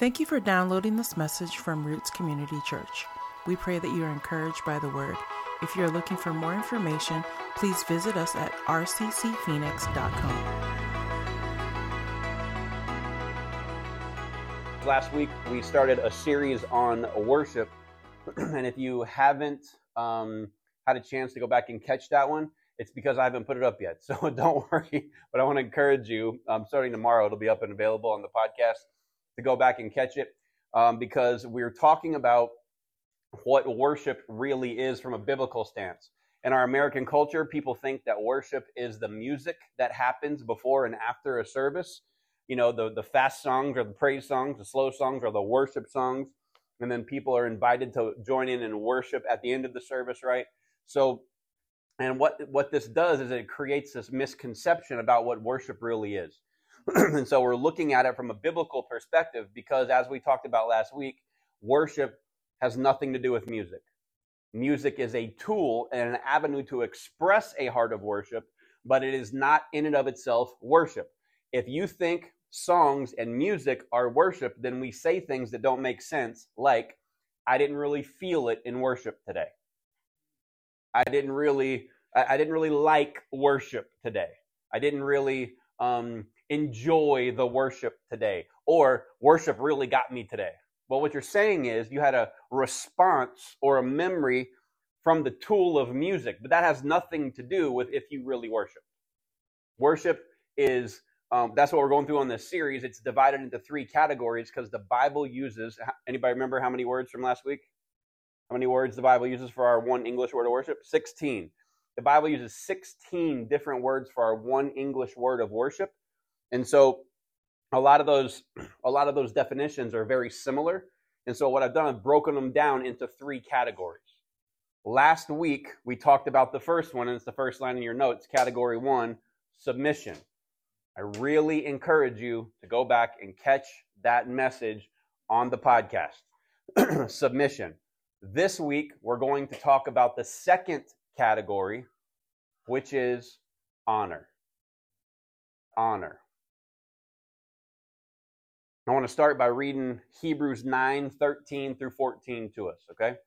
Thank you for downloading this message from Roots Community Church. We pray that you are encouraged by the word. If you are looking for more information, please visit us at rccphoenix.com. Last week, we started a series on worship. and if you haven't um, had a chance to go back and catch that one, it's because I haven't put it up yet. So don't worry. But I want to encourage you. Um, starting tomorrow, it'll be up and available on the podcast to go back and catch it um, because we're talking about what worship really is from a biblical stance. In our American culture, people think that worship is the music that happens before and after a service. You know, the, the fast songs or the praise songs, the slow songs or the worship songs. And then people are invited to join in and worship at the end of the service, right? So, and what, what this does is it creates this misconception about what worship really is. and so we're looking at it from a biblical perspective because, as we talked about last week, worship has nothing to do with music. Music is a tool and an avenue to express a heart of worship, but it is not in and of itself worship. If you think songs and music are worship, then we say things that don't make sense, like, I didn't really feel it in worship today. I didn't really, I didn't really like worship today. I didn't really um, enjoy the worship today, or worship really got me today. Well, what you're saying is you had a response or a memory from the tool of music, but that has nothing to do with if you really worship. Worship is um, that's what we're going through on this series. It's divided into three categories because the Bible uses. Anybody remember how many words from last week? How many words the Bible uses for our one English word of worship? 16. The Bible uses 16 different words for our one English word of worship. And so a lot of those a lot of those definitions are very similar. And so what I've done, I've broken them down into three categories. Last week we talked about the first one, and it's the first line in your notes, category one, submission. I really encourage you to go back and catch that message on the podcast. submission. This week we're going to talk about the second category, which is honor. Honor. I want to start by reading Hebrews 9 13 through 14 to us, okay?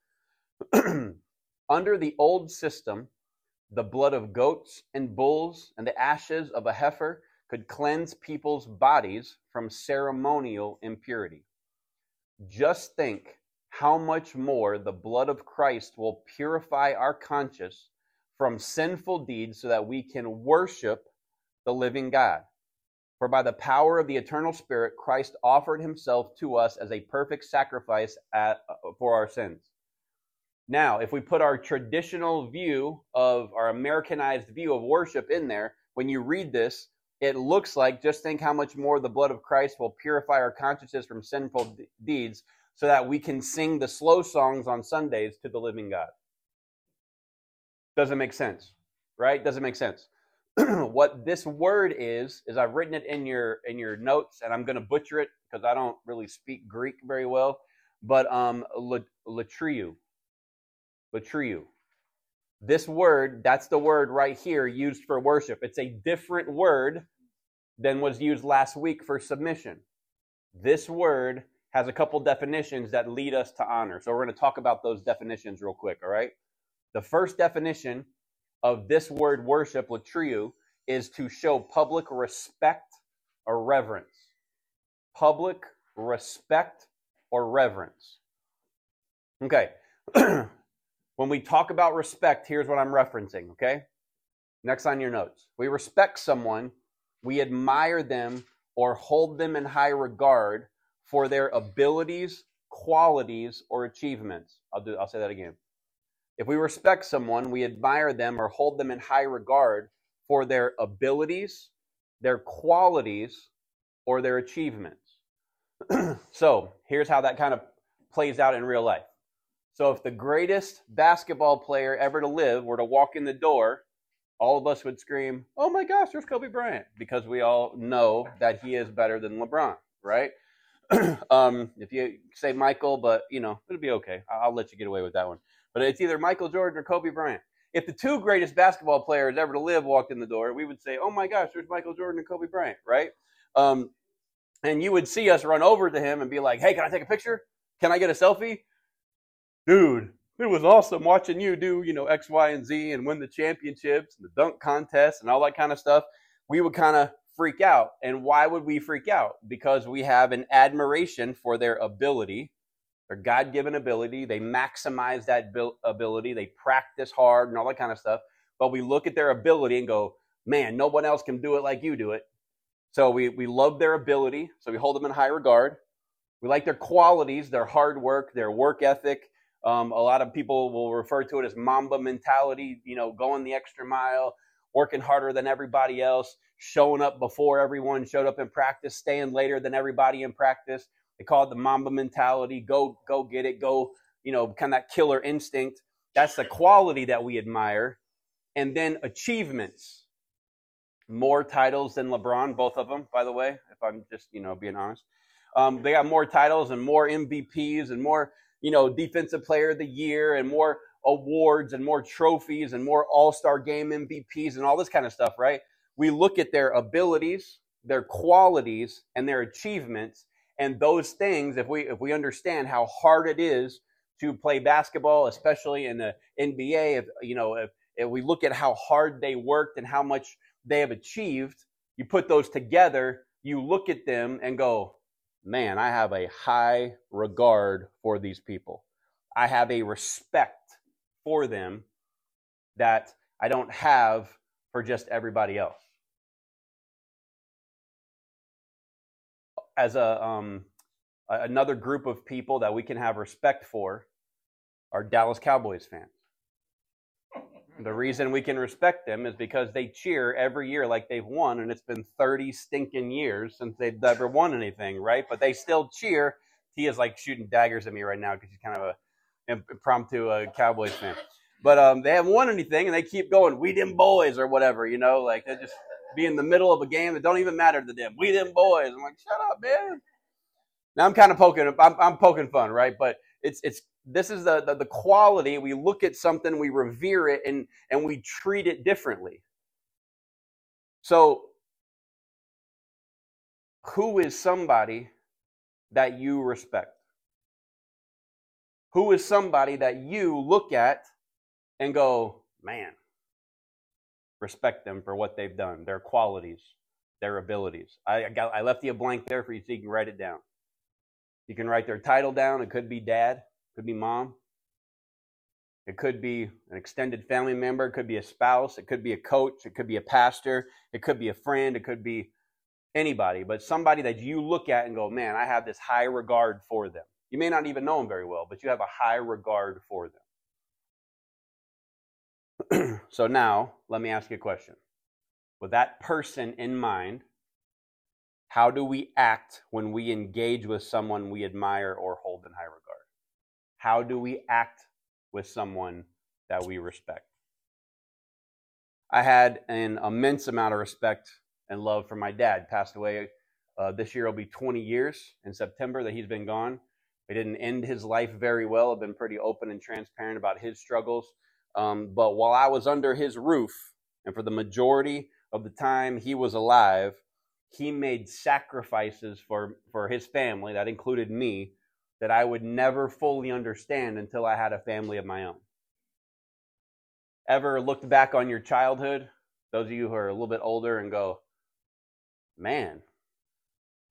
Under the old system, the blood of goats and bulls and the ashes of a heifer could cleanse people's bodies from ceremonial impurity. Just think how much more the blood of Christ will purify our conscience from sinful deeds so that we can worship the living God. For by the power of the eternal Spirit, Christ offered himself to us as a perfect sacrifice at, uh, for our sins. Now, if we put our traditional view of our Americanized view of worship in there, when you read this, it looks like just think how much more the blood of Christ will purify our consciences from sinful deeds so that we can sing the slow songs on Sundays to the living God. Doesn't make sense, right? Doesn't make sense. what this word is is I've written it in your in your notes, and I'm going to butcher it because I don't really speak Greek very well. But um, latriu, latriu. This word, that's the word right here used for worship. It's a different word than was used last week for submission. This word has a couple definitions that lead us to honor. So we're going to talk about those definitions real quick. All right. The first definition of this word worship, latriu, is to show public respect or reverence. Public respect or reverence. Okay. when we talk about respect, here's what I'm referencing, okay? Next on your notes. We respect someone, we admire them or hold them in high regard for their abilities, qualities, or achievements. I'll do I'll say that again. If we respect someone, we admire them or hold them in high regard for their abilities, their qualities, or their achievements. so here's how that kind of plays out in real life. So if the greatest basketball player ever to live were to walk in the door, all of us would scream, "Oh my gosh, there's Kobe Bryant!" because we all know that he is better than LeBron, right? um, if you say Michael, but you know it'll be okay. I'll let you get away with that one. But it's either Michael Jordan or Kobe Bryant. If the two greatest basketball players ever to live walked in the door, we would say, "Oh my gosh, there's Michael Jordan and Kobe Bryant," right? Um, And you would see us run over to him and be like, hey, can I take a picture? Can I get a selfie? Dude, it was awesome watching you do, you know, X, Y, and Z and win the championships and the dunk contest and all that kind of stuff. We would kind of freak out. And why would we freak out? Because we have an admiration for their ability, their God given ability. They maximize that ability, they practice hard and all that kind of stuff. But we look at their ability and go, man, no one else can do it like you do it. So we, we love their ability. So we hold them in high regard. We like their qualities, their hard work, their work ethic, um, a lot of people will refer to it as Mamba mentality, you know, going the extra mile, working harder than everybody else, showing up before everyone showed up in practice, staying later than everybody in practice. They call it the Mamba mentality. Go, go get it. Go, you know, kind of that killer instinct. That's the quality that we admire. And then achievements. More titles than LeBron, both of them, by the way, if I'm just, you know, being honest. Um, they got more titles and more MVPs and more you know, defensive player of the year and more awards and more trophies and more all-star game MVPs and all this kind of stuff, right? We look at their abilities, their qualities and their achievements and those things if we if we understand how hard it is to play basketball, especially in the NBA, if you know, if, if we look at how hard they worked and how much they have achieved, you put those together, you look at them and go, man, I have a high regard for these people. I have a respect for them that I don't have for just everybody else. As a um, another group of people that we can have respect for are Dallas Cowboys fans. The reason we can respect them is because they cheer every year like they've won, and it's been 30 stinking years since they've ever won anything, right? But they still cheer. He is like shooting daggers at me right now because he's kind of a impromptu uh, Cowboys fan. But um, they haven't won anything, and they keep going, we them boys, or whatever, you know? Like, they just be in the middle of a game that don't even matter to them. We them boys. I'm like, shut up, man. Now I'm kind of poking, I'm, I'm poking fun, right? But it's it's this is the, the, the quality we look at something we revere it and and we treat it differently so who is somebody that you respect who is somebody that you look at and go man respect them for what they've done their qualities their abilities i, I got i left you a blank there for you so you can write it down you can write their title down it could be dad could be mom. It could be an extended family member. It could be a spouse. It could be a coach. It could be a pastor. It could be a friend. It could be anybody, but somebody that you look at and go, man, I have this high regard for them. You may not even know them very well, but you have a high regard for them. so now, let me ask you a question. With that person in mind, how do we act when we engage with someone we admire or hold in high regard? How do we act with someone that we respect? I had an immense amount of respect and love for my dad. Passed away uh, this year. Will be 20 years in September that he's been gone. He didn't end his life very well. I've been pretty open and transparent about his struggles. Um, but while I was under his roof, and for the majority of the time he was alive, he made sacrifices for, for his family. That included me that I would never fully understand until I had a family of my own. Ever looked back on your childhood, those of you who are a little bit older, and go, man,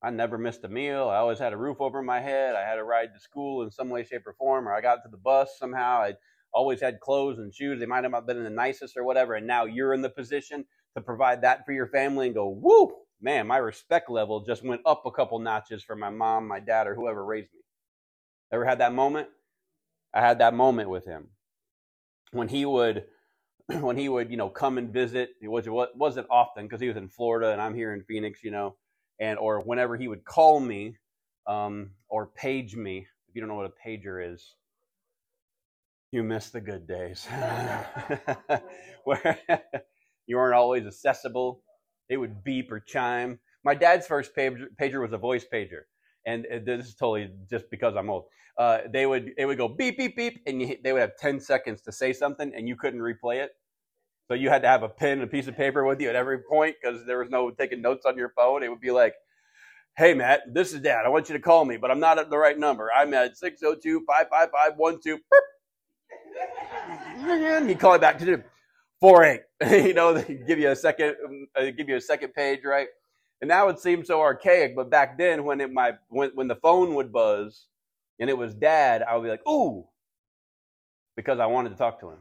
I never missed a meal. I always had a roof over my head. I had a ride to school in some way, shape, or form, or I got to the bus somehow. I always had clothes and shoes. They might have not been the nicest or whatever. And now you're in the position to provide that for your family and go, whoo, man, my respect level just went up a couple notches for my mom, my dad, or whoever raised me. Ever had that moment? I had that moment with him when he would when he would you know come and visit. It was it wasn't often because he was in Florida and I'm here in Phoenix, you know, and or whenever he would call me um, or page me. If you don't know what a pager is, you miss the good days where you weren't always accessible. It would beep or chime. My dad's first pager, pager was a voice pager and this is totally just because I'm old. Uh, they would it would go beep beep beep, and you, they would have ten seconds to say something, and you couldn't replay it. So you had to have a pen and a piece of paper with you at every point because there was no taking notes on your phone. It would be like, Hey, Matt, this is Dad. I want you to call me, but I'm not at the right number. I'm at 602 555 12. And he call it back to four eight. you know, they give you a second, uh, give you a second page, right? And now it seems so archaic, but back then, when it my when when the phone would buzz, and it was Dad, I would be like, "Ooh," because I wanted to talk to him.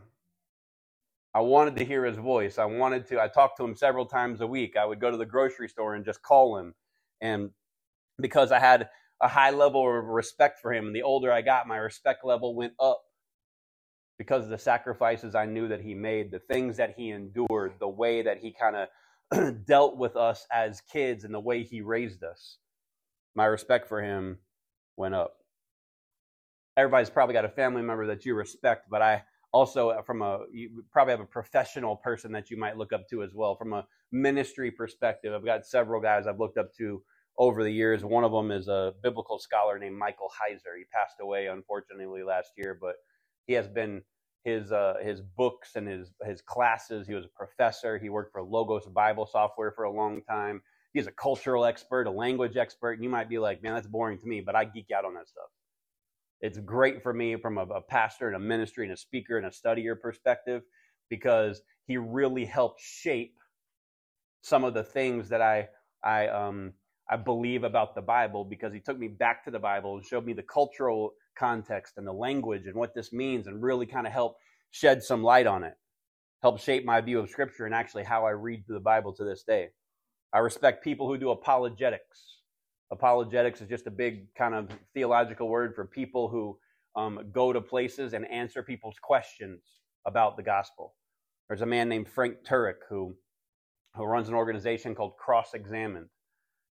I wanted to hear his voice. I wanted to. I talked to him several times a week. I would go to the grocery store and just call him, and because I had a high level of respect for him, and the older I got, my respect level went up because of the sacrifices I knew that he made, the things that he endured, the way that he kind of dealt with us as kids, and the way he raised us. My respect for him went up. Everybody's probably got a family member that you respect, but I also, uh, from a, you probably have a professional person that you might look up to as well. From a ministry perspective, I've got several guys I've looked up to over the years. One of them is a biblical scholar named Michael Heiser. He passed away, unfortunately, last year, but he has been his uh, his books and his his classes. He was a professor. He worked for Logos Bible Software for a long time. He's a cultural expert, a language expert. And you might be like, man, that's boring to me, but I geek out on that stuff. It's great for me from a, a pastor and a ministry and a speaker and a studier perspective because he really helped shape some of the things that I I um I believe about the Bible because he took me back to the Bible and showed me the cultural context and the language and what this means and really kind of help shed some light on it, help shape my view of Scripture and actually how I read the Bible to this day. I respect people who do apologetics. Apologetics is just a big kind of theological word for people who um, go to places and answer people's questions about the gospel. There's a man named Frank Turek who, who runs an organization called Cross Examined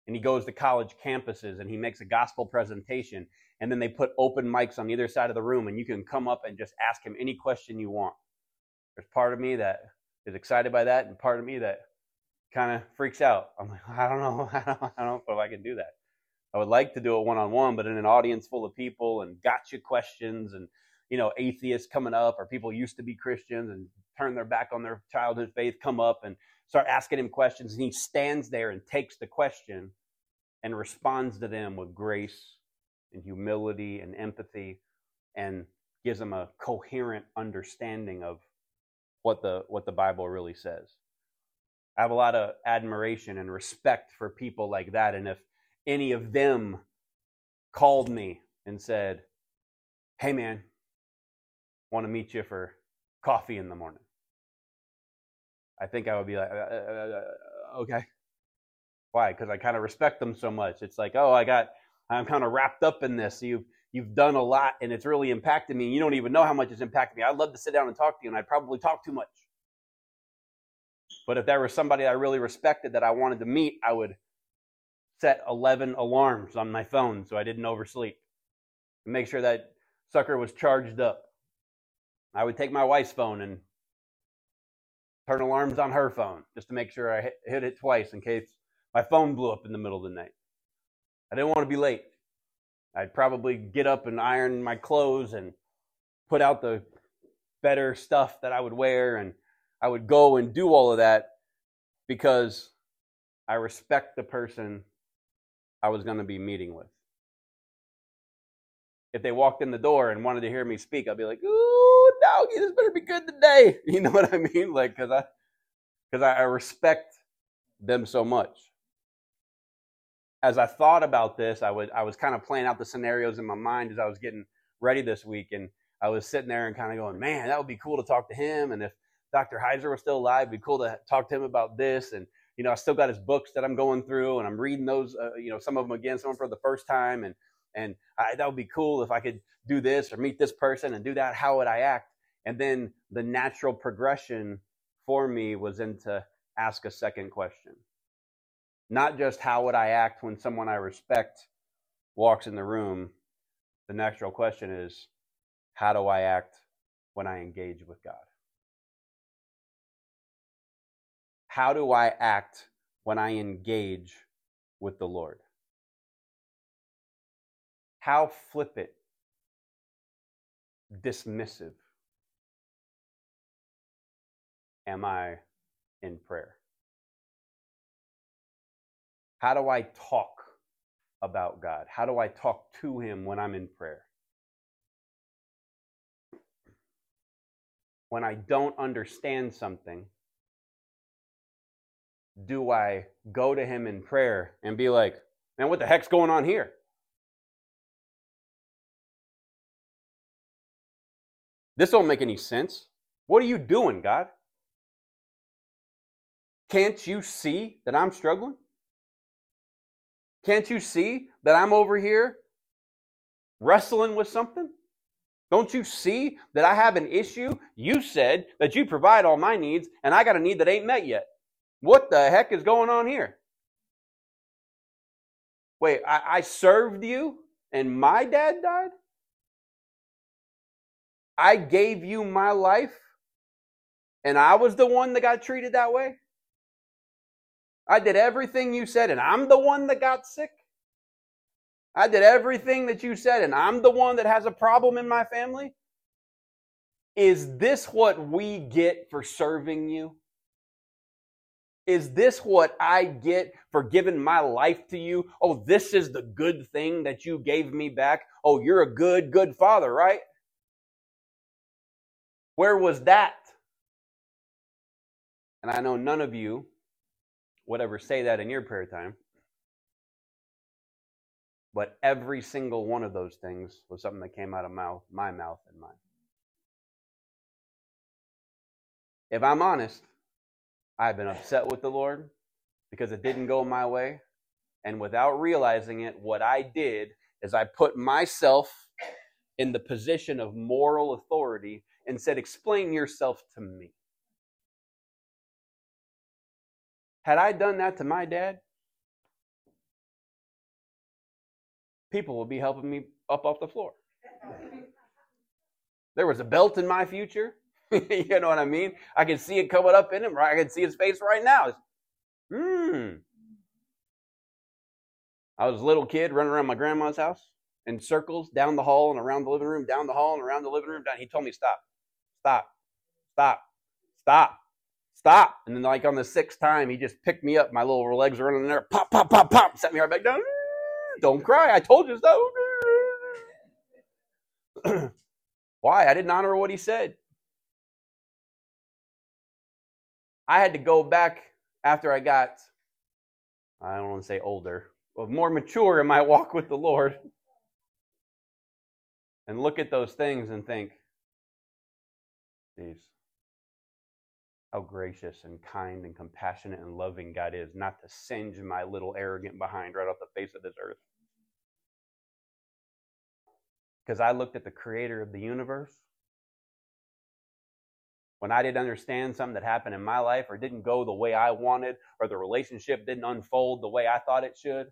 and he goes to college campuses and he makes a gospel presentation and then they put open mics on either side of the room and you can come up and just ask him any question you want. There's part of me that is excited by that and part of me that kind of freaks out. I'm like i don't know i don't, know if i can do that. I would like to do it one-on-one but in an audience full of people and gotcha questions and you know atheists coming up or people used to be christians and turn their back on their childhood faith come up and start asking him questions and he stands there and takes the question and responds to them with grace and humility and empathy and gives them a coherent understanding of what the what the Bible really says. I have a lot of admiration and respect for people like that and if any of them called me and said, "Hey man, want to meet you for coffee in the morning." I think I would be like, uh, uh, uh, "Okay." Why? Because I kind of respect them so much. It's like, oh, I got, I'm kind of wrapped up in this. You've you've done a lot, and it's really impacted me. You don't even know how much it's impacted me. I'd love to sit down and talk to you, and I'd probably talk too much. But if there was somebody I really respected that I wanted to meet, I would set 11 alarms on my phone so I didn't oversleep. And make sure that sucker was charged up. I would take my wife's phone and turn alarms on her phone just to make sure I hit it twice in case my phone blew up in the middle of the night. I didn't want to be late. I'd probably get up and iron my clothes and put out the better stuff that I would wear. And I would go and do all of that because I respect the person I was going to be meeting with. If they walked in the door and wanted to hear me speak, I'd be like, "Ooh, doggy, this better be good today." You know what I mean? Like, because I, because I respect them so much as I thought about this, I would I was kind of playing out the scenarios in my mind as I was getting ready this week, and I was sitting there and kind of going, "Man, that would be cool to talk to him." And if Dr. Heiser was still alive, it'd be cool to talk to him about this. And you know, I still got his books that I'm going through, and I'm reading those. Uh, you know, some of them again, some of them for the first time, and and I, that would be cool if I could do this or meet this person and do that. How would I act? And then the natural progression for me was into ask a second question not just how would I act when someone I respect walks in the room. The natural question is, how do I act when I engage with God? How do I act when I engage with the Lord? How flippant, dismissive am I in prayer? How do I talk about God? How do I talk to Him when I'm in prayer? When I don't understand something, do I go to Him in prayer and be like, man, what the heck's going on here? This don't make any sense. What are you doing, God? Can't you see that I'm struggling? Can't you see that I'm over here wrestling with something? Don't you see that I have an issue? You said that you provide all my needs, and I got a need that ain't met yet. What the heck is going on here? Wait, I, I served you and my dad died? I gave you my life and I was the one that got treated that way? I did everything you said and I'm the one that got sick? I did everything that you said and I'm the one that has a problem in my family? Is this what we get for serving you? Is this what I get for giving my life to you? Oh, this is the good thing that you gave me back. Oh, you're a good, good father, right? Where was that? And I know none of you would ever say that in your prayer time. But every single one of those things was something that came out of mouth, my mouth and mine. If I'm honest, I've been upset with the Lord because it didn't go my way. And without realizing it, what I did is I put myself in the position of moral authority and said, Explain yourself to me. Had I done that to my dad, people would be helping me up off the floor. There was a belt in my future. you know what I mean? I can see it coming up in him. Right? I can see his face right now. Hmm. I was a little kid running around my grandma's house in circles down the hall and around the living room, down the hall and around the living room. Down. He told me stop, stop, stop, stop, stop. And then, like on the sixth time, he just picked me up. My little legs were running there, pop, pop, pop, pop, set me right back down. Don't cry. I told you so. Why? I didn't honor what he said. I had to go back after I got, I don't want to say older, but more mature in my walk with the Lord and look at those things and think, geez, how gracious and kind and compassionate and loving God is, not to singe my little arrogant behind right off the face of this earth. Because I looked at the creator of the universe when I didn't understand something that happened in my life or didn't go the way I wanted or the relationship didn't unfold the way I thought it should.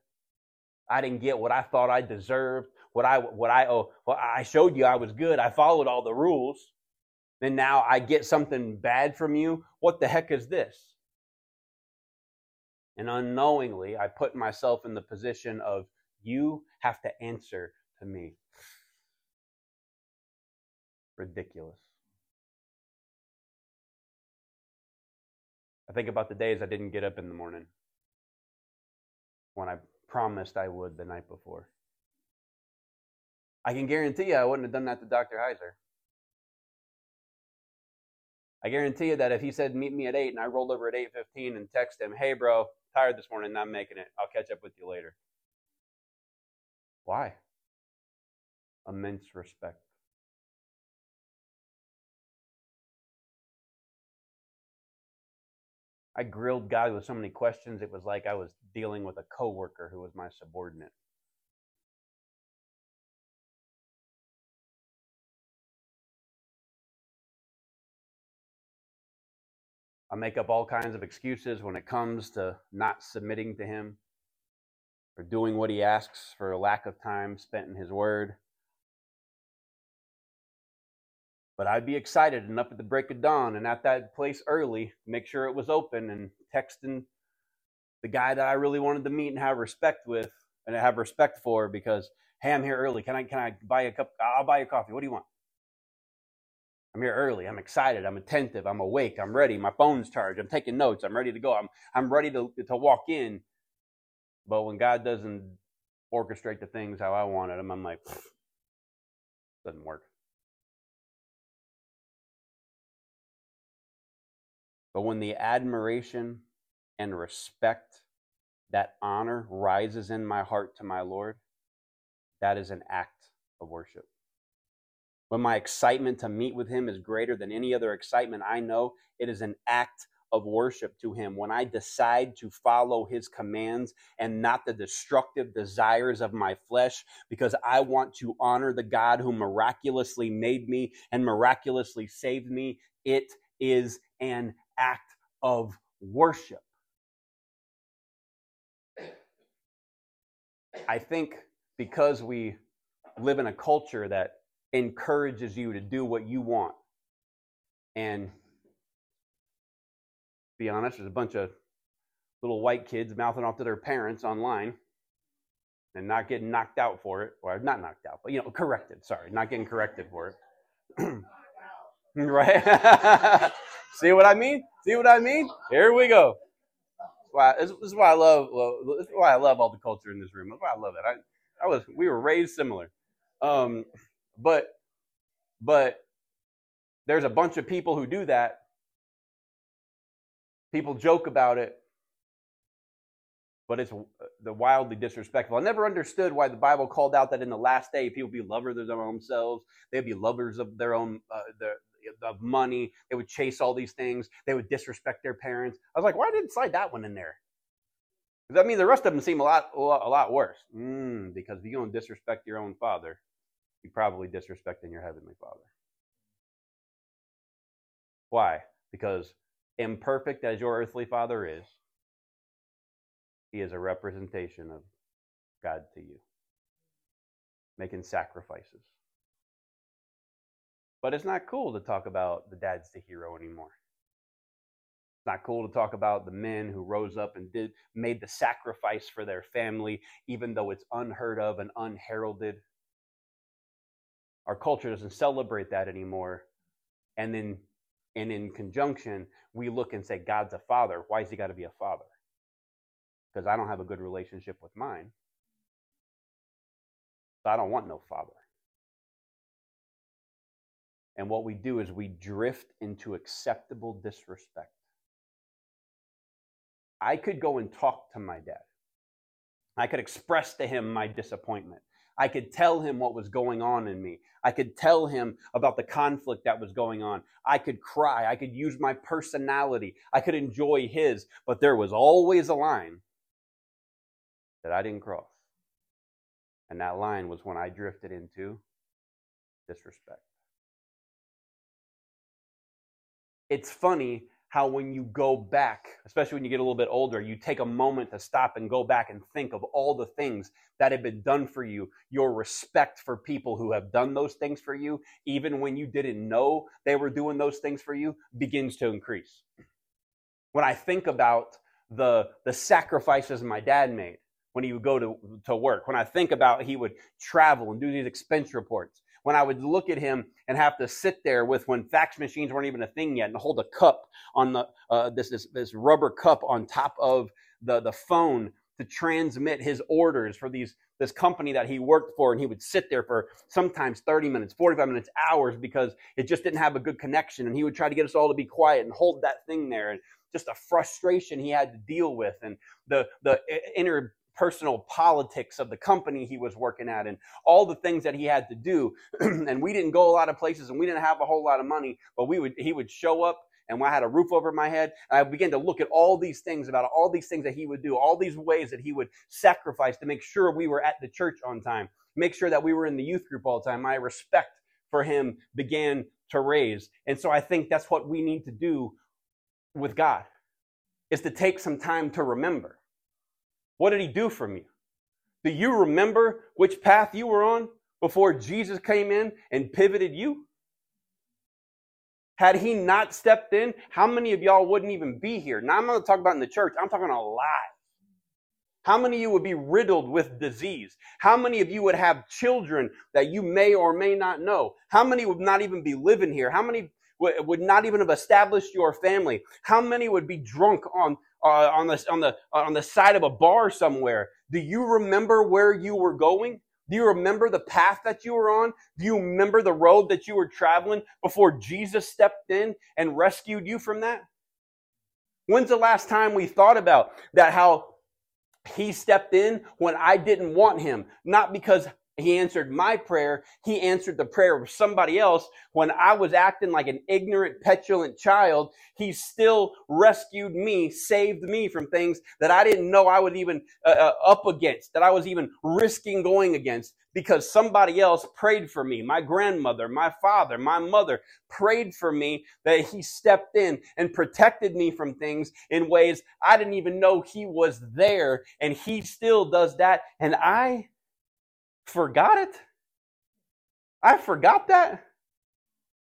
I didn't get what I thought I deserved. What I what I oh well I showed you I was good. I followed all the rules. Then now I get something bad from you. What the heck is this? And unknowingly, I put myself in the position of you have to answer to me. Ridiculous. I think about the days I didn't get up in the morning when I promised I would the night before. I can guarantee you I wouldn't have done that to Dr. Heiser. I guarantee you that if he said meet me at 8 and I rolled over at 8:15 and text him, "Hey bro, tired this morning, not making it. I'll catch up with you later." Why? Immense respect. I grilled God with so many questions, it was like I was dealing with a coworker who was my subordinate. Make up all kinds of excuses when it comes to not submitting to Him or doing what He asks for lack of time spent in His Word. But I'd be excited and up at the break of dawn and at that place early, make sure it was open and texting the guy that I really wanted to meet and have respect with and have respect for because hey, I'm here early. Can I can I buy a cup? I'll buy you coffee. What do you want? I'm here early. I'm excited. I'm attentive. I'm awake. I'm ready. My phone's charged. I'm taking notes. I'm ready to go. I'm I'm ready to to walk in. But when God doesn't orchestrate the things how I wanted them. I'm like, doesn't work. But when the admiration and respect, that honor rises in my heart to my Lord, that is an act of worship. When my excitement to meet with Him is greater than any other excitement I know, it is an act of worship to Him. When I decide to follow His commands and not the destructive desires of my flesh, because I want to honor the God who miraculously made me and miraculously saved me, it is an act of worship. I think because we live in a culture that encourages you to do what you want. And be honest, there's a bunch of little white kids mouthing off to their parents online and not getting knocked out for it. Or not knocked out, but you know, corrected. Sorry, not getting corrected for it. right? See what I mean? See what I mean? Here we go. Why this, is why I love. Well, this is why I love all the culture in this room. That's why I love it. I, I was. We were raised similar. Um, but but there's a bunch of people who do that. People joke about it, but it's the wildly disrespectful. I never understood why the Bible called out that in the last day people be lovers of their own selves. They'd be lovers of their own uh, their, of money. They would chase all these things. They would disrespect their parents. I was like, why didn't slide that one in there? Because I mean, the rest of them seem a lot a lot, worse. Mm, because if you don't disrespect your own father, you're probably disrespecting your heavenly Father. Why? Because imperfect as your earthly father is, he is a representation of God to you, making sacrifices. But it's not cool to talk about the dad's the hero anymore. It's not cool to talk about the men who rose up and did made the sacrifice for their family, even though it's unheard of and unheralded. Our culture doesn't celebrate that anymore. And then, and in conjunction, we look and say, God's a father. Why has he got to be a father? Because I don't have a good relationship with mine. So I don't want no father. And what we do is we drift into acceptable disrespect. I could go and talk to my dad. I could express to him my disappointment. I could tell him what was going on in me. I could tell him about the conflict that was going on. I could cry. I could use my personality. I could enjoy his. But there was always a line that I didn't cross. And that line was when I drifted into disrespect. It's funny how when you go back, especially when you get a little bit older, you take a moment to stop and go back and think of all the things that have been done for you, your respect for people who have done those things for you, even when you didn't know they were doing those things for you, begins to increase. When I think about the, the sacrifices my dad made when he would go to, to work, when I think about he would travel and do these expense reports, when I would look at him and have to sit there with when fax machines weren't even a thing yet and hold a cup on the uh, this, this this rubber cup on top of the the phone to transmit his orders for these this company that he worked for. And he would sit there for sometimes 30 minutes 45 minutes hours because it just didn't have a good connection. And he would try to get us all to be quiet and hold that thing there. And just a frustration he had to deal with and the the inner personal politics of the company he was working at and all the things that he had to do. and we didn't go a lot of places and we didn't have a whole lot of money, but we would he would show up and I had a roof over my head. I began to look at all these things about all these things that he would do, all these ways that he would sacrifice to make sure we were at the church on time, make sure that we were in the youth group all the time. My respect for him began to raise. And so I think that's what we need to do with God is to take some time to remember. What did he do for me? Do you remember which path you were on before Jesus came in and pivoted you? Had he not stepped in, how many of y'all wouldn't even be here? Now, I'm not talking about in the church, I'm talking alive. How many of you would be riddled with disease? How many of you would have children that you may or may not know? How many would not even be living here? How many would not even have established your family? How many would be drunk on uh, on the on the uh, on the side of a bar somewhere, Do you remember where you were going? Do you remember the path that you were on? Do you remember the road that you were traveling before Jesus stepped in and rescued you from that? When's the last time we thought about that how he stepped in when I didn't want him? Not because he answered my prayer. He answered the prayer of somebody else. When I was acting like an ignorant, petulant child, he still rescued me, saved me from things that I didn't know I would even uh, uh, up against, that I was even risking going against because somebody else prayed for me. My grandmother, my father, my mother prayed for me that he stepped in and protected me from things in ways I didn't even know he was there. And he still does that. And I forgot it. I forgot that.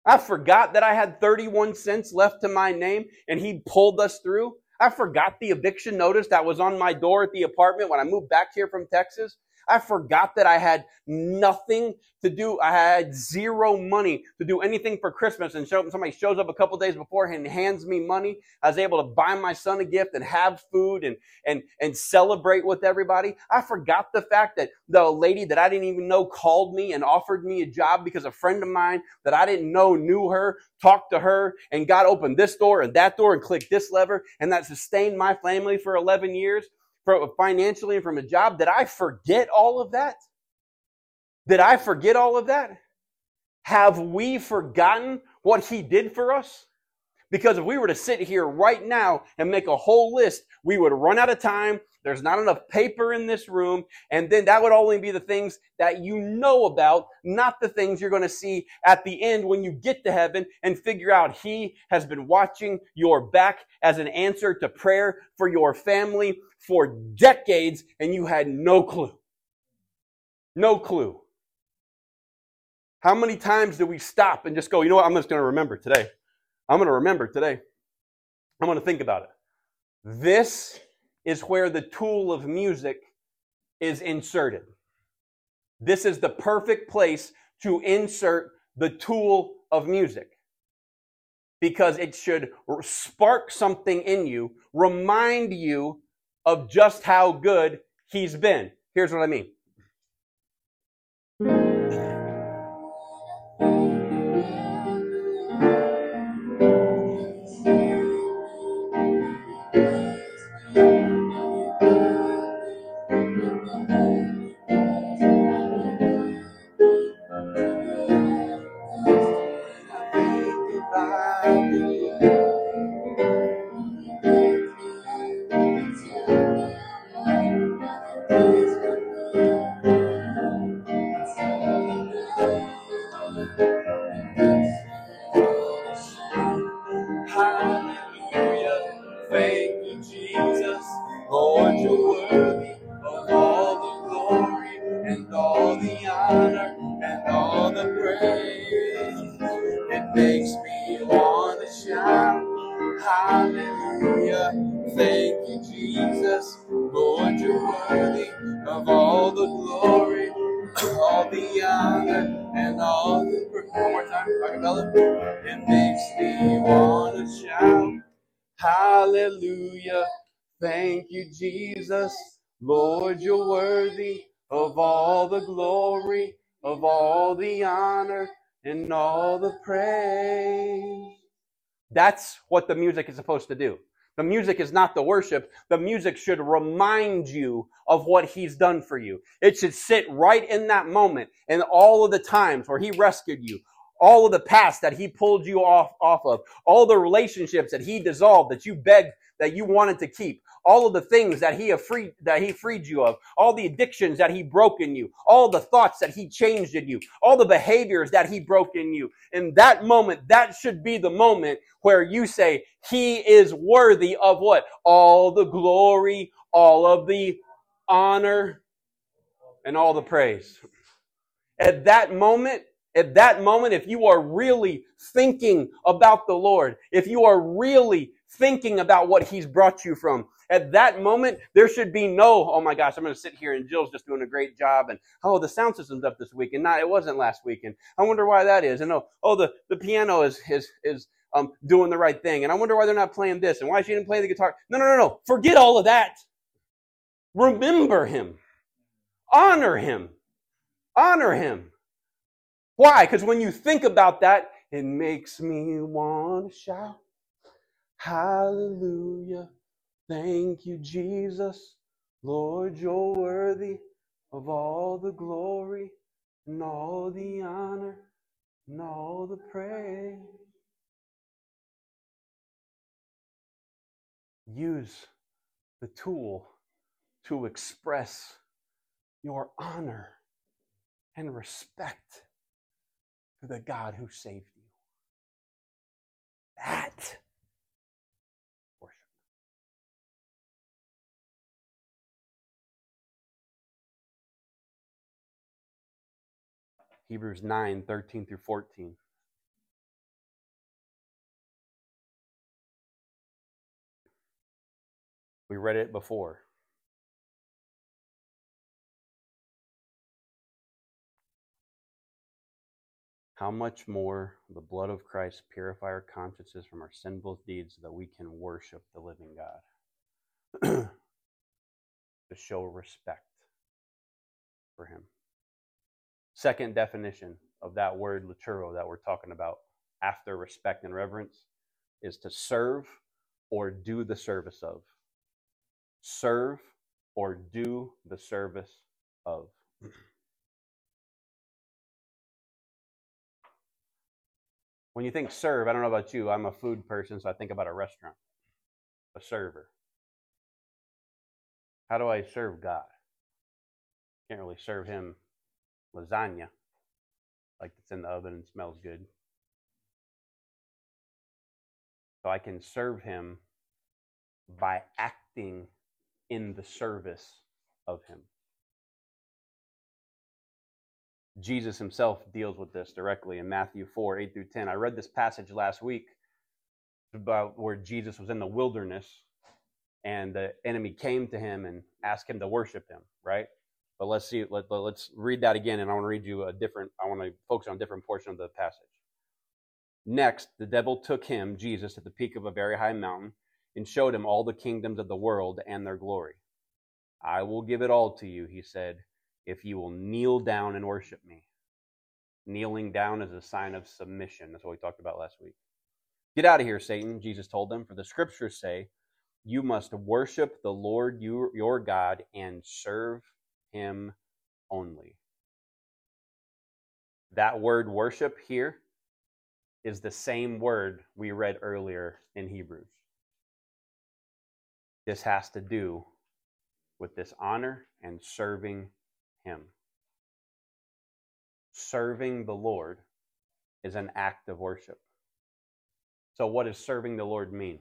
I forgot that I had 31 cents left to my name and he pulled us through. I forgot the eviction notice that was on my door at the apartment when I moved back here from Texas. I forgot that I had nothing to do. I had zero money to do anything for Christmas. And show, somebody shows up a couple days before and hands me money. I was able to buy my son a gift and have food and, and, and celebrate with everybody. I forgot the fact that the lady that I didn't even know called me and offered me a job because a friend of mine that I didn't know knew her, talked to her, and God opened this door and that door and clicked this lever. And that sustained my family for 11 years financially and from a job. Did I forget all of that? Did I forget all of that? Have we forgotten what he did for us? Because if we were to sit here right now and make a whole list, we would run out of time. There's not enough paper in this room. And then that would only be the things that you know about, not the things you're going to see at the end when you get to heaven and figure out He has been watching your back as an answer to prayer for your family for decades and you had no clue. No clue. How many times do we stop and just go, you know what, I'm just going to remember today. I'm going to remember today. I'm going to think about it. This is where the tool of music is inserted. This is the perfect place to insert the tool of music because it should spark something in you, remind you of just how good he's been. Here's what I mean. The music is supposed to do. The music is not the worship. The music should remind you of what he's done for you. It should sit right in that moment and all of the times where he rescued you, all of the past that he pulled you off, off of, all the relationships that he dissolved that you begged that you wanted to keep, all of the things that he freed that he freed you of, all the addictions that he broke in you, all the thoughts that he changed in you, all the behaviors that he broke in you. In that moment, that should be the moment where you say, He is worthy of what? All the glory, all of the honor, and all the praise. At that moment, at that moment, if you are really thinking about the Lord, if you are really thinking about what He's brought you from, at that moment, there should be no, oh my gosh, I'm going to sit here and Jill's just doing a great job. And oh, the sound system's up this week and not, it wasn't last week. And I wonder why that is. And oh, oh, the, the piano is, is, is, um, doing the right thing. And I wonder why they're not playing this and why she didn't play the guitar. No, no, no, no. Forget all of that. Remember him. Honor him. Honor him. Why? Because when you think about that, it makes me want to shout, Hallelujah. Thank you, Jesus. Lord, you're worthy of all the glory and all the honor and all the praise. Use the tool to express your honor and respect the God who saved you. That worship. Hebrews 9 13 through 14. We read it before. How much more the blood of Christ purify our consciences from our sinful deeds that we can worship the living God? to show respect for Him. Second definition of that word latreuo that we're talking about after respect and reverence is to serve or do the service of. Serve or do the service of. When you think serve, I don't know about you, I'm a food person, so I think about a restaurant, a server. How do I serve God? Can't really serve Him lasagna like it's in the oven and smells good. So I can serve Him by acting in the service of Him. Jesus himself deals with this directly in Matthew 4 8 through 10. I read this passage last week about where Jesus was in the wilderness and the enemy came to him and asked him to worship him, right? But let's see, let, let's read that again, and I want to read you a different, I want to focus on a different portion of the passage. Next, the devil took him, Jesus, at the peak of a very high mountain and showed him all the kingdoms of the world and their glory. I will give it all to you, he said if you will kneel down and worship me. Kneeling down is a sign of submission. That's what we talked about last week. Get out of here, Satan, Jesus told them, for the scriptures say, You must worship the Lord your God and serve him only. That word worship here is the same word we read earlier in Hebrews. This has to do with this honor and serving him. Serving the Lord is an act of worship. So, what does serving the Lord mean?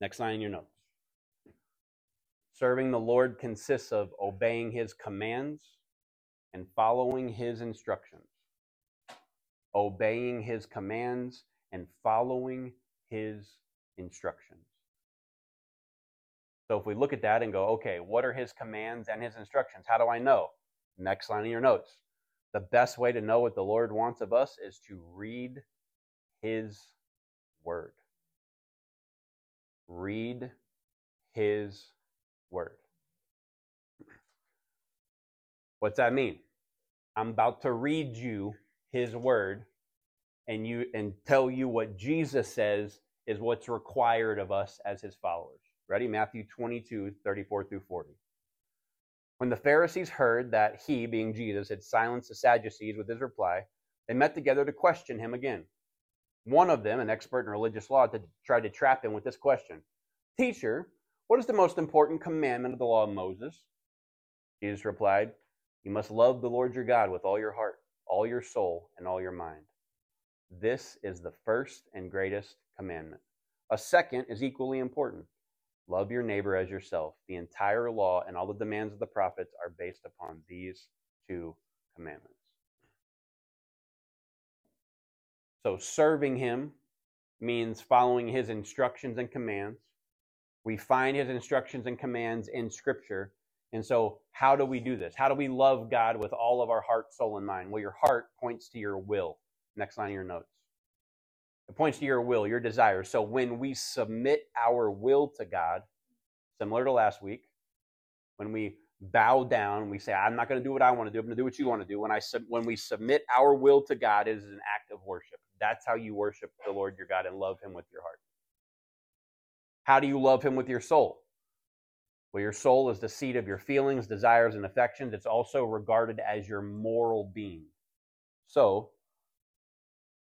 Next line in your notes. Serving the Lord consists of obeying his commands and following his instructions. Obeying his commands and following his instructions. So if we look at that and go, okay, what are his commands and his instructions? How do I know? Next line of your notes. The best way to know what the Lord wants of us is to read His Word. Read His Word. What's that mean? I'm about to read you His Word and you and tell you what Jesus says is what's required of us as His followers. Ready? Matthew 22, 34 through 40. When the Pharisees heard that he, being Jesus, had silenced the Sadducees with his reply, they met together to question him again. One of them, an expert in religious law, tried to trap him with this question Teacher, what is the most important commandment of the law of Moses? Jesus replied, You must love the Lord your God with all your heart, all your soul, and all your mind. This is the first and greatest commandment. A second is equally important Love your neighbor as yourself. The entire law and all the demands of the prophets are based upon these two commandments. So, serving him means following his instructions and commands. We find his instructions and commands in Scripture. And so, how do we do this? How do we love God with all of our heart, soul, and mind? Well, your heart points to your will. Next line of your notes. It points to your will, your desire. So when we submit our will to God, similar to last week, when we bow down, we say, I'm not going to do what I want to do. I'm going to do what you want to do. When, I sub- when we submit our will to God, it is an act of worship. That's how you worship the Lord your God and love him with your heart. How do you love him with your soul? Well, your soul is the seat of your feelings, desires, and affections. It's also regarded as your moral being. So,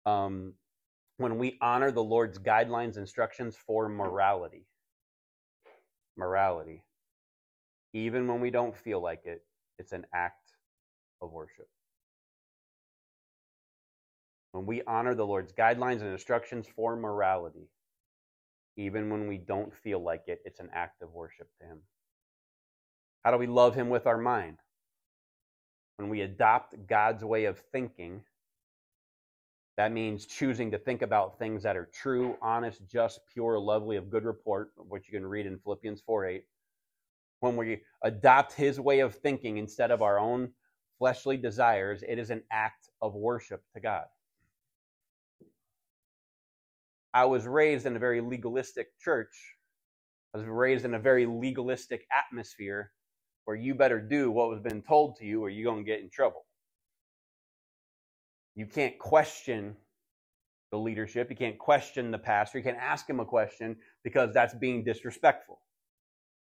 um, when we honor the Lord's guidelines, instructions for morality, morality, even when we don't feel like it, it's an act of worship. When we honor the Lord's guidelines and instructions for morality, even when we don't feel like it, it's an act of worship to Him. How do we love Him with our mind? When we adopt God's way of thinking, that means choosing to think about things that are true, honest, just, pure, lovely, of good report, which you can read in Philippians 4 8 when we adopt his way of thinking instead of our own fleshly desires, it is an act of worship to God. I was raised in a very legalistic church. I was raised in a very legalistic atmosphere where you better do what was been told to you or you're going to get in trouble. You can't question the leadership. You can't question the pastor. You can't ask him a question because that's being disrespectful.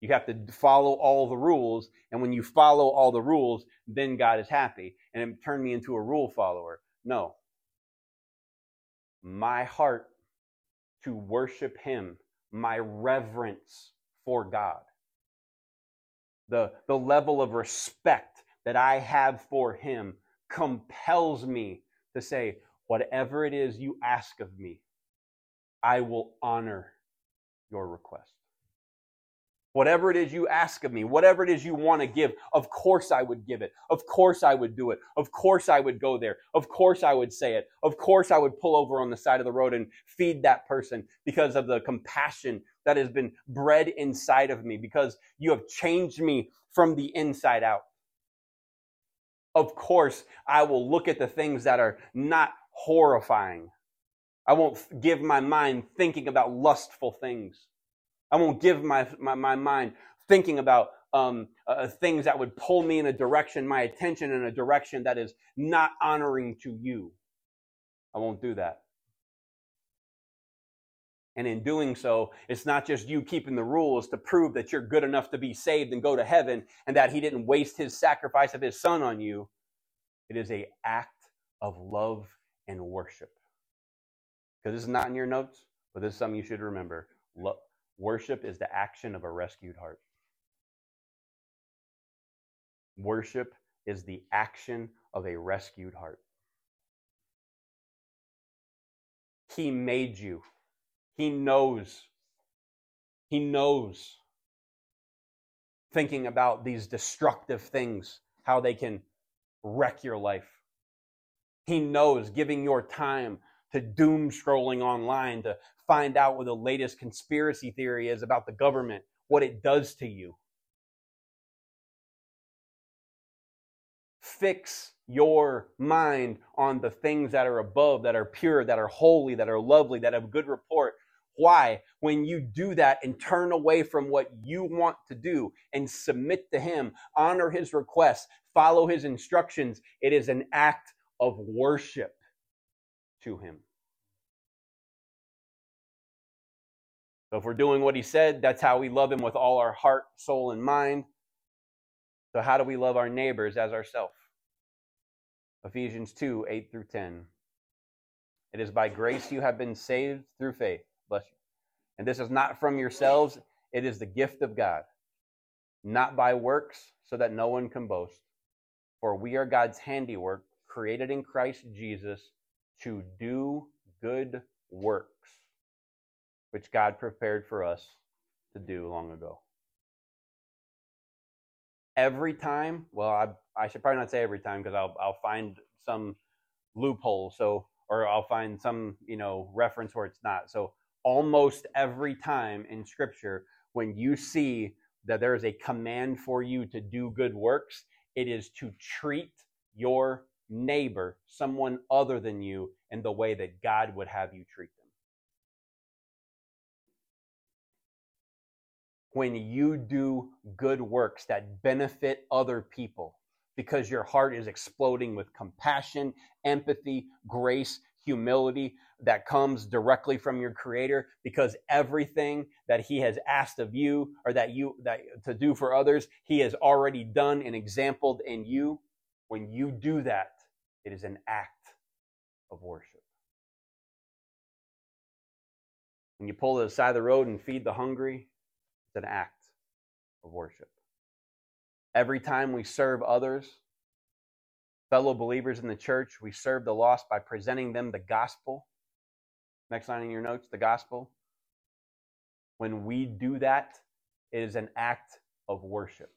You have to follow all the rules. And when you follow all the rules, then God is happy. And it turned me into a rule follower. No. My heart to worship Him, my reverence for God, the, the level of respect that I have for Him compels me to say, whatever it is you ask of me, I will honor your request. Whatever it is you ask of me, whatever it is you want to give, of course I would give it. Of course I would do it. Of course I would go there. Of course I would say it. Of course I would pull over on the side of the road and feed that person because of the compassion that has been bred inside of me, because you have changed me from the inside out. Of course I will look at the things that are not horrifying. I won't give my mind thinking about lustful things. I won't give my, my, my mind thinking about um, uh, things that would pull me in a direction, my attention in a direction that is not honoring to you. I won't do that. And in doing so, it's not just you keeping the rules to prove that you're good enough to be saved and go to heaven and that he didn't waste his sacrifice of his son on you. It is a act of love and worship. Because this is not in your notes, but this is something you should remember. Love, Worship is the action of a rescued heart. Worship is the action of a rescued heart. He made you. He knows. He knows. Thinking about these destructive things, how they can wreck your life. He knows giving your time to doom scrolling online to find out what the latest conspiracy theory is about the government, what it does to you. Fix your mind on the things that are above, that are pure, that are holy, that are lovely, that have good report. Why? When you do that and turn away from what you want to do and submit to Him, honor His requests, follow His instructions, it is an act of worship to him. So if we're doing what he said, that's how we love him with all our heart, soul, and mind. So how do we love our neighbors as ourselves? Ephesians 2, 8 through 10. It is by grace you have been saved through faith. Bless you. And this is not from yourselves, it is the gift of God, not by works, so that no one can boast. For we are God's handiwork, created in Christ Jesus to do good works, which God prepared for us to do long ago. Every time, well, I, I should probably not say every time because I'll, I'll find some loophole. So, or I'll find some, you know, reference where it's not. So, almost every time in Scripture, when you see that there is a command for you to do good works, it is to treat your neighbor, someone other than you, in the way that God would have you treat them. when you do good works that benefit other people because your heart is exploding with compassion, empathy, grace, humility that comes directly from your creator because everything that he has asked of you or that you that to do for others he has already done and exampled in you. When you do that it is an act of worship. When you pull to the side of the road and feed the hungry it's an act of worship. Every time we serve others fellow believers in the church we serve the lost by presenting them the gospel Next line in your notes, the gospel. When we do that, it is an act of worship.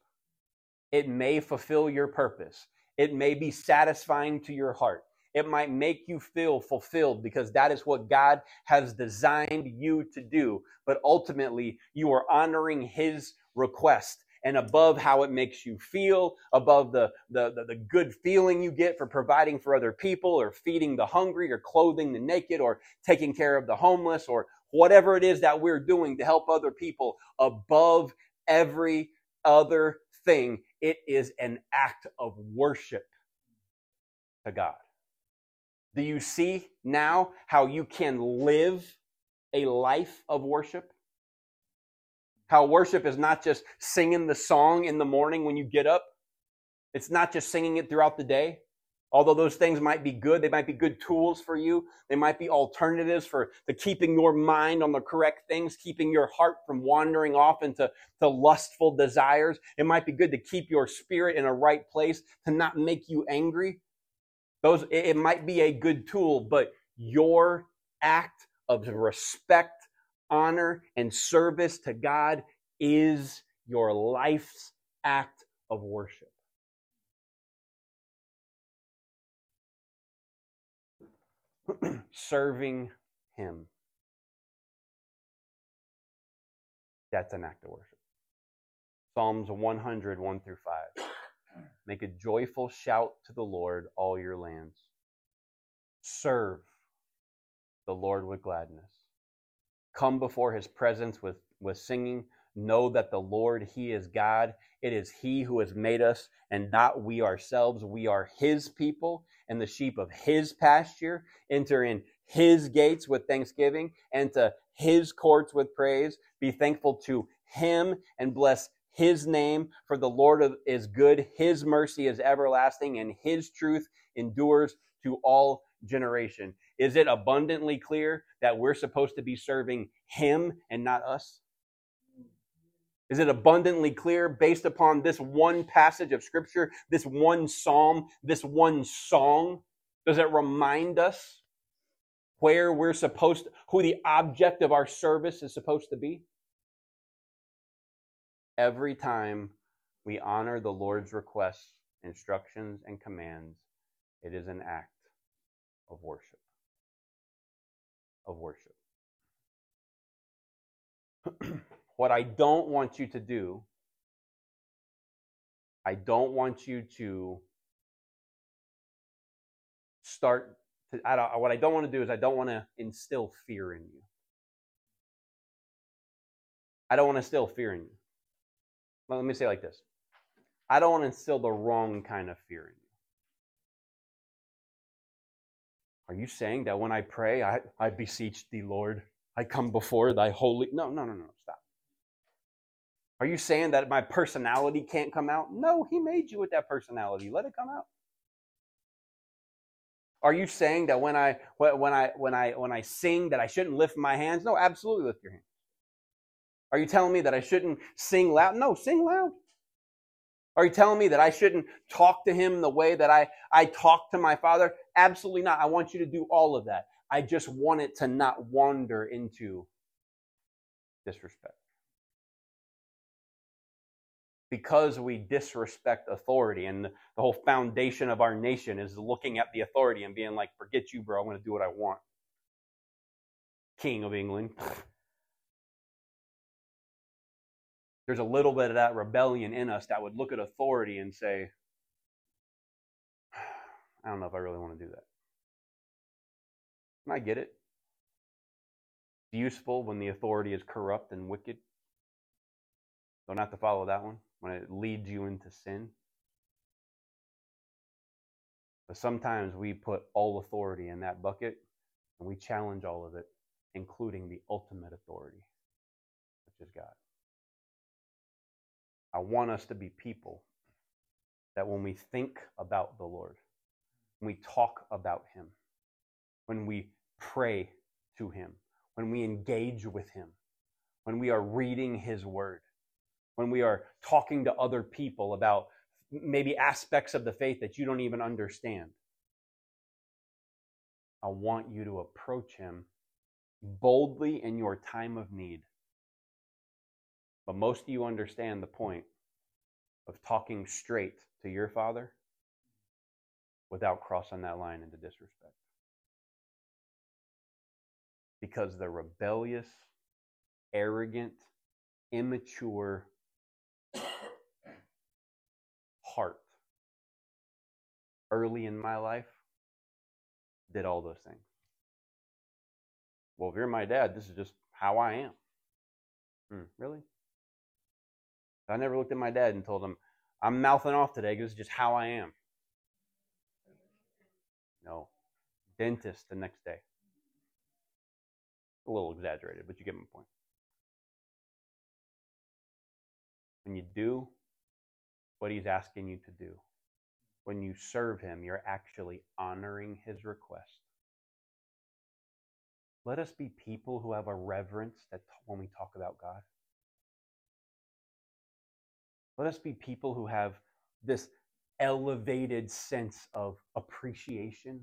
It may fulfill your purpose. It may be satisfying to your heart. It might make you feel fulfilled because that is what God has designed you to do. But ultimately, you are honoring His request and above how it makes you feel, above the, the, the, the, good feeling you get for providing for other people or feeding the hungry or clothing the naked or taking care of the homeless or whatever it is that we're doing to help other people above every other thing, it is an act of worship to God. Do you see now how you can live a life of worship? How worship is not just singing the song in the morning when you get up, it's not just singing it throughout the day. Although those things might be good, they might be good tools for you. They might be alternatives for the keeping your mind on the correct things, keeping your heart from wandering off into to lustful desires. It might be good to keep your spirit in a right place, to not make you angry. Those it might be a good tool, but your act of respect honor, and service to God is your life's act of worship. Serving Him. That's an act of worship. Psalms 100, 1 through 5. Make a joyful shout to the Lord, all your lands. Serve the Lord with gladness come before his presence with, with singing. Know that the Lord, he is God. It is he who has made us and not we ourselves. We are his people and the sheep of his pasture. Enter in his gates with thanksgiving and to his courts with praise. Be thankful to him and bless his name, for the Lord is good. His mercy is everlasting, and his truth endures to all generation. Is it abundantly clear that we're supposed to be serving Him and not us? Is it abundantly clear based upon this one passage of Scripture, this one psalm, this one song? Does it remind us where we're supposed to, who the object of our service is supposed to be? Every time we honor the Lord's requests, instructions, and commands, it is an act of worship of worship. what I don't want you to do, I don't want you to start to, I what I don't want to do is I don't want to instill fear in you. I don't want to instill fear in you. Well, let me say like this. I don't want to instill the wrong kind of fear in you. Are you saying that when I pray, I, I beseech thee, Lord, I come before thy holy. No, no, no, no, stop. Are you saying that my personality can't come out? No, he made you with that personality. Let it come out. Are you saying that when I when I when I when I sing that I shouldn't lift my hands? No, absolutely lift your hands. Are you telling me that I shouldn't sing loud? No, sing loud. Are you telling me that I shouldn't talk to him the way that I, I talk to my father? Absolutely not. I want you to do all of that. I just want it to not wander into disrespect. Because we disrespect authority, and the whole foundation of our nation is looking at the authority and being like, forget you, bro, I'm going to do what I want. King of England. there's a little bit of that rebellion in us that would look at authority and say, I don't know if I really want to do that. And I get it. It's useful when the authority is corrupt and wicked. Don't have to follow that one when it leads you into sin. But sometimes we put all authority in that bucket and we challenge all of it, including the ultimate authority, which is God. I want us to be people that when we think about the Lord, when we talk about Him, when we pray to Him, when we engage with Him, when we are reading His Word, when we are talking to other people about maybe aspects of the faith that you don't even understand. I want you to approach Him boldly in your time of need. But most of you understand the point of talking straight to your Father without crossing that line into disrespect. Because the rebellious, arrogant, immature heart early in my life did all those things. Well, if you're my dad, this is just how I am. Hmm, really? I never looked at my dad and told him, I'm mouthing off today because it's just how I am. No. Dentist the next day. A little exaggerated, but you get my point. When you do what he's asking you to do, when you serve him, you're actually honoring his request. Let us be people who have a reverence that when we talk about God. Let us be people who have this elevated sense of appreciation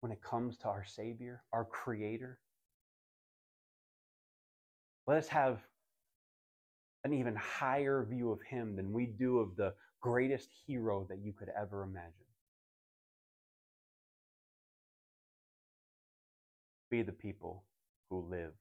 when it comes to our Savior, our Creator. Let us have an even higher view of Him than we do of the greatest hero that you could ever imagine. Be the people who live